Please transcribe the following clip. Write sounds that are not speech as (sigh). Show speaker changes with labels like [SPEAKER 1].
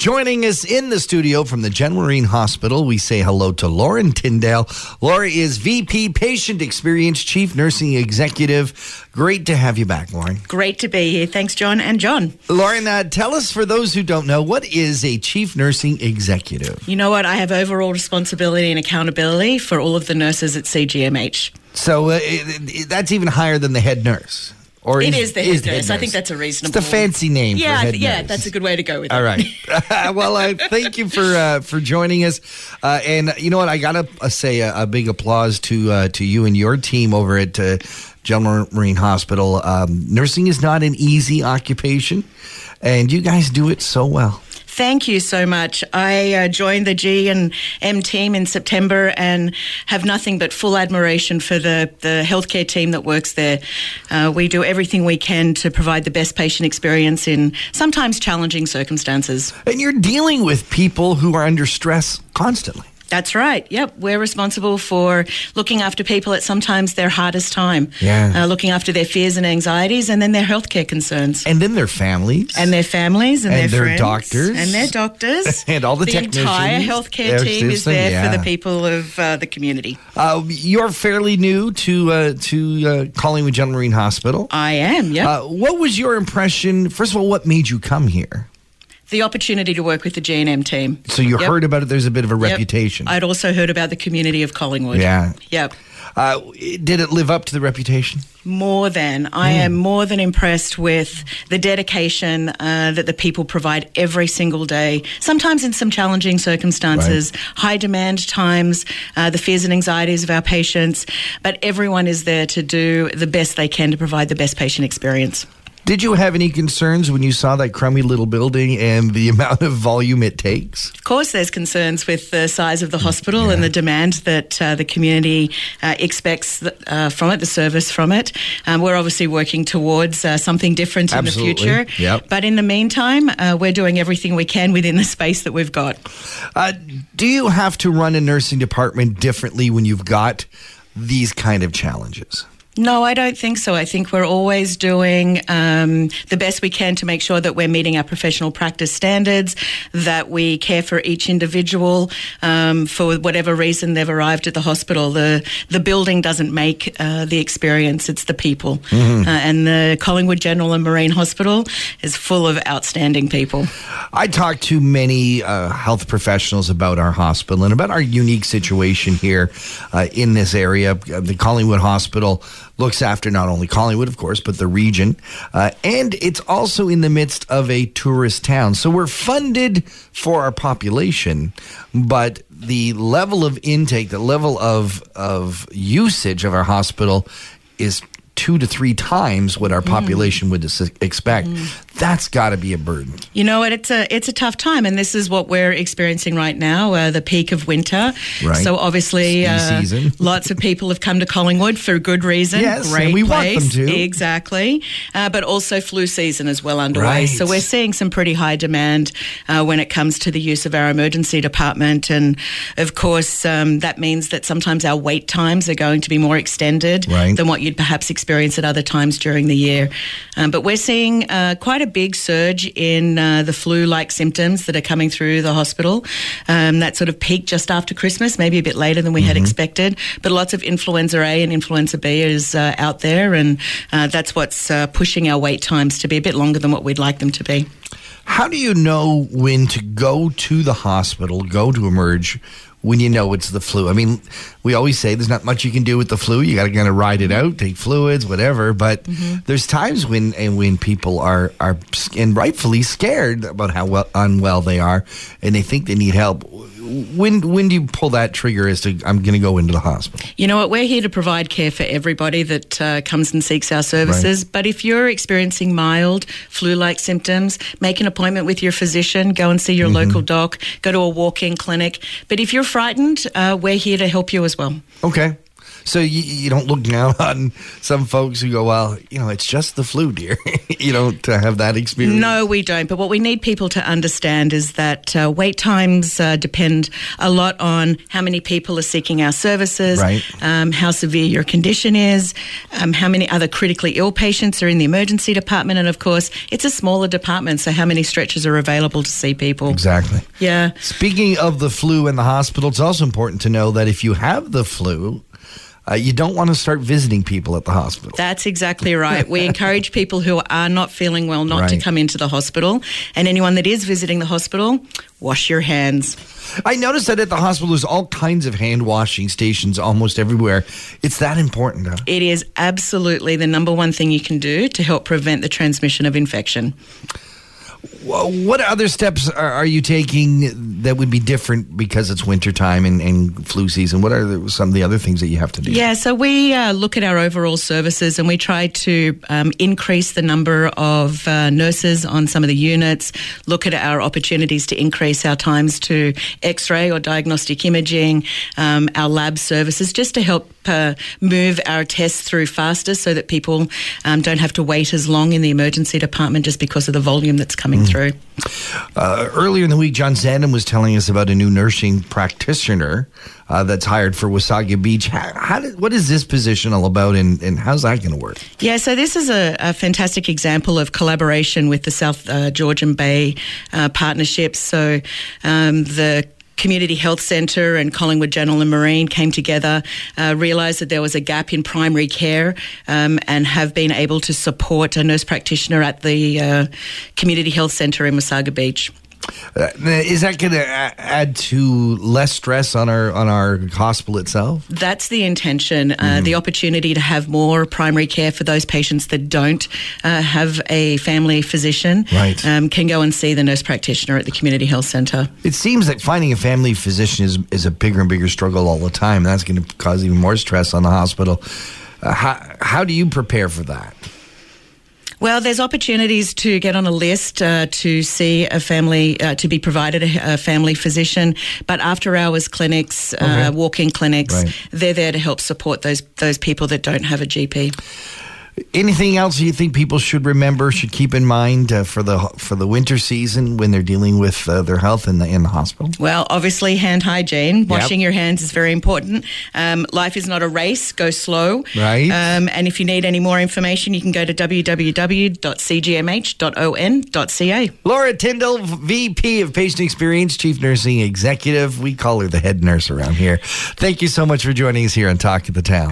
[SPEAKER 1] Joining us in the studio from the Gen Marine Hospital, we say hello to Lauren Tindall. Laura is VP Patient Experience Chief Nursing Executive. Great to have you back, Lauren.
[SPEAKER 2] Great to be here. Thanks, John and John.
[SPEAKER 1] Lauren, uh, tell us for those who don't know, what is a Chief Nursing Executive?
[SPEAKER 2] You know what? I have overall responsibility and accountability for all of the nurses at CGMH.
[SPEAKER 1] So uh, it, it, that's even higher than the head nurse.
[SPEAKER 2] Or it is, is the head, is nurse. head I think that's a reasonable.
[SPEAKER 1] It's the fancy name.
[SPEAKER 2] Yeah,
[SPEAKER 1] yeah,
[SPEAKER 2] nurse. that's a good way to go with
[SPEAKER 1] All
[SPEAKER 2] it.
[SPEAKER 1] All right. (laughs) (laughs) well, uh, thank you for uh, for joining us. Uh, and you know what? I gotta uh, say a, a, big applause to uh, to you and your team over at uh, General Marine Hospital. Um, nursing is not an easy occupation, and you guys do it so well.
[SPEAKER 2] Thank you so much. I uh, joined the G and M team in September and have nothing but full admiration for the, the healthcare team that works there. Uh, we do everything we can to provide the best patient experience in sometimes challenging circumstances.
[SPEAKER 1] And you're dealing with people who are under stress constantly.
[SPEAKER 2] That's right. Yep. We're responsible for looking after people at sometimes their hardest time.
[SPEAKER 1] Yeah.
[SPEAKER 2] Uh, looking after their fears and anxieties and then their healthcare concerns.
[SPEAKER 1] And then their families.
[SPEAKER 2] And their families and,
[SPEAKER 1] and
[SPEAKER 2] their,
[SPEAKER 1] their doctors.
[SPEAKER 2] And their doctors. (laughs)
[SPEAKER 1] and all the,
[SPEAKER 2] the
[SPEAKER 1] technicians.
[SPEAKER 2] The entire healthcare team is there yeah. for the people of uh, the community.
[SPEAKER 1] Uh, you're fairly new to uh, to uh, Collingwood General Marine Hospital.
[SPEAKER 2] I am, yeah.
[SPEAKER 1] Uh, what was your impression? First of all, what made you come here?
[SPEAKER 2] The opportunity to work with the G&M team.
[SPEAKER 1] So you yep. heard about it. There's a bit of a yep. reputation.
[SPEAKER 2] I'd also heard about the community of Collingwood.
[SPEAKER 1] Yeah.
[SPEAKER 2] Yep.
[SPEAKER 1] Uh, did it live up to the reputation?
[SPEAKER 2] More than. I mm. am more than impressed with the dedication uh, that the people provide every single day, sometimes in some challenging circumstances, right. high demand times, uh, the fears and anxieties of our patients, but everyone is there to do the best they can to provide the best patient experience.
[SPEAKER 1] Did you have any concerns when you saw that crummy little building and the (laughs) amount of volume it takes?
[SPEAKER 2] Of course, there's concerns with the size of the hospital yeah. and the demand that uh, the community uh, expects uh, from it, the service from it. Um, we're obviously working towards uh, something different
[SPEAKER 1] Absolutely.
[SPEAKER 2] in the future.
[SPEAKER 1] Yep.
[SPEAKER 2] But in the meantime, uh, we're doing everything we can within the space that we've got.
[SPEAKER 1] Uh, do you have to run a nursing department differently when you've got these kind of challenges?
[SPEAKER 2] No, I don't think so. I think we're always doing um, the best we can to make sure that we're meeting our professional practice standards, that we care for each individual um, for whatever reason they've arrived at the hospital. The the building doesn't make uh, the experience; it's the people. Mm-hmm. Uh, and the Collingwood General and Marine Hospital is full of outstanding people.
[SPEAKER 1] I talked to many uh, health professionals about our hospital and about our unique situation here uh, in this area. The Collingwood Hospital looks after not only Collingwood, of course, but the region. Uh, and it's also in the midst of a tourist town. So we're funded for our population, but the level of intake, the level of, of usage of our hospital is two to three times what our mm. population mm. would expect. Mm. That's got to be a burden.
[SPEAKER 2] You know what? It's a it's a tough time, and this is what we're experiencing right now, uh, the peak of winter.
[SPEAKER 1] Right.
[SPEAKER 2] So obviously, uh, (laughs) lots of people have come to Collingwood for good reason.
[SPEAKER 1] Yes,
[SPEAKER 2] Great
[SPEAKER 1] and we
[SPEAKER 2] place.
[SPEAKER 1] want them to
[SPEAKER 2] exactly. Uh, but also, flu season is well underway.
[SPEAKER 1] Right.
[SPEAKER 2] So we're seeing some pretty high demand uh, when it comes to the use of our emergency department, and of course, um, that means that sometimes our wait times are going to be more extended
[SPEAKER 1] right.
[SPEAKER 2] than what you'd perhaps experience at other times during the year. Um, but we're seeing uh, quite a big surge in uh, the flu like symptoms that are coming through the hospital. Um, that sort of peaked just after Christmas, maybe a bit later than we mm-hmm. had expected. But lots of influenza A and influenza B is uh, out there, and uh, that's what's uh, pushing our wait times to be a bit longer than what we'd like them to be.
[SPEAKER 1] How do you know when to go to the hospital, go to emerge when you know it's the flu. I mean, we always say there's not much you can do with the flu. You got to kind of ride it out, take fluids, whatever. But mm-hmm. there's times when and when people are are and rightfully scared about how well, unwell they are, and they think they need help when when do you pull that trigger as to I'm going to go into the hospital?
[SPEAKER 2] You know what? We're here to provide care for everybody that uh, comes and seeks our services. Right. But if you're experiencing mild flu-like symptoms, make an appointment with your physician. Go and see your mm-hmm. local doc. Go to a walk-in clinic. But if you're frightened, uh, we're here to help you as well.
[SPEAKER 1] Okay. So you, you don't look down on some folks who go, well, you know, it's just the flu, dear. (laughs) you know, to have that experience.
[SPEAKER 2] No, we don't. But what we need people to understand is that uh, wait times uh, depend a lot on how many people are seeking our services,
[SPEAKER 1] Right.
[SPEAKER 2] um, how severe your condition is, um, how many other critically ill patients are in the emergency department, and of course, it's a smaller department, so how many stretchers are available to see people.
[SPEAKER 1] Exactly.
[SPEAKER 2] Yeah.
[SPEAKER 1] Speaking of the flu in the hospital, it's also important to know that if you have the flu, uh, you don't want to start visiting people at the hospital.
[SPEAKER 2] That's exactly right. We encourage (laughs) people who are not feeling well not to come into the hospital. And anyone that is visiting the hospital, wash your hands.
[SPEAKER 1] I noticed that at the hospital, there's all kinds of hand washing stations almost everywhere. It's that important. Huh?
[SPEAKER 2] It is absolutely the number one thing you can do to help prevent the transmission of infection.
[SPEAKER 1] What other steps are, are you taking that would be different because it's wintertime and, and flu season? What are the, some of the other things that you have to do?
[SPEAKER 2] Yeah, so we uh, look at our overall services and we try to um, increase the number of uh, nurses on some of the units, look at our opportunities to increase our times to x ray or diagnostic imaging, um, our lab services, just to help uh, move our tests through faster so that people um, don't have to wait as long in the emergency department just because of the volume that's coming through.
[SPEAKER 1] Uh, earlier in the week, John Sandham was telling us about a new nursing practitioner uh, that's hired for Wasaga Beach. How, how did, what is this position all about, and, and how's that going to work?
[SPEAKER 2] Yeah, so this is a, a fantastic example of collaboration with the South uh, Georgian Bay uh, partnerships. So um, the Community Health Centre and Collingwood General and Marine came together, uh, realised that there was a gap in primary care, um, and have been able to support a nurse practitioner at the uh, Community Health Centre in Wasaga Beach.
[SPEAKER 1] Uh, is that going to add to less stress on our on our hospital itself?
[SPEAKER 2] That's the intention, uh, the opportunity to have more primary care for those patients that don't uh, have a family physician.
[SPEAKER 1] Right.
[SPEAKER 2] Um, can go and see the nurse practitioner at the community health centre.
[SPEAKER 1] It seems like finding a family physician is is a bigger and bigger struggle all the time. That's going to cause even more stress on the hospital. Uh, how how do you prepare for that?
[SPEAKER 2] Well, there's opportunities to get on a list uh, to see a family, uh, to be provided a, a family physician. But after hours clinics,
[SPEAKER 1] Okay.
[SPEAKER 2] uh, walk-in clinics,
[SPEAKER 1] Right.
[SPEAKER 2] they're there to help support those those people that don't have a GP.
[SPEAKER 1] Anything else you think people should remember, should keep in mind uh, for the for the winter season when they're dealing with uh, their health in the in the hospital?
[SPEAKER 2] Well, obviously, hand hygiene, washing your hands is very important. Um, life is not a race, go slow.
[SPEAKER 1] Right.
[SPEAKER 2] Um, and if you need any more information, you can go to www.cgmh.on.ca.
[SPEAKER 1] Laura Tindall, VP of Patient Experience, Chief Nursing Executive. We call her the head nurse around here. Thank you so much for joining us here on Talk of the Town.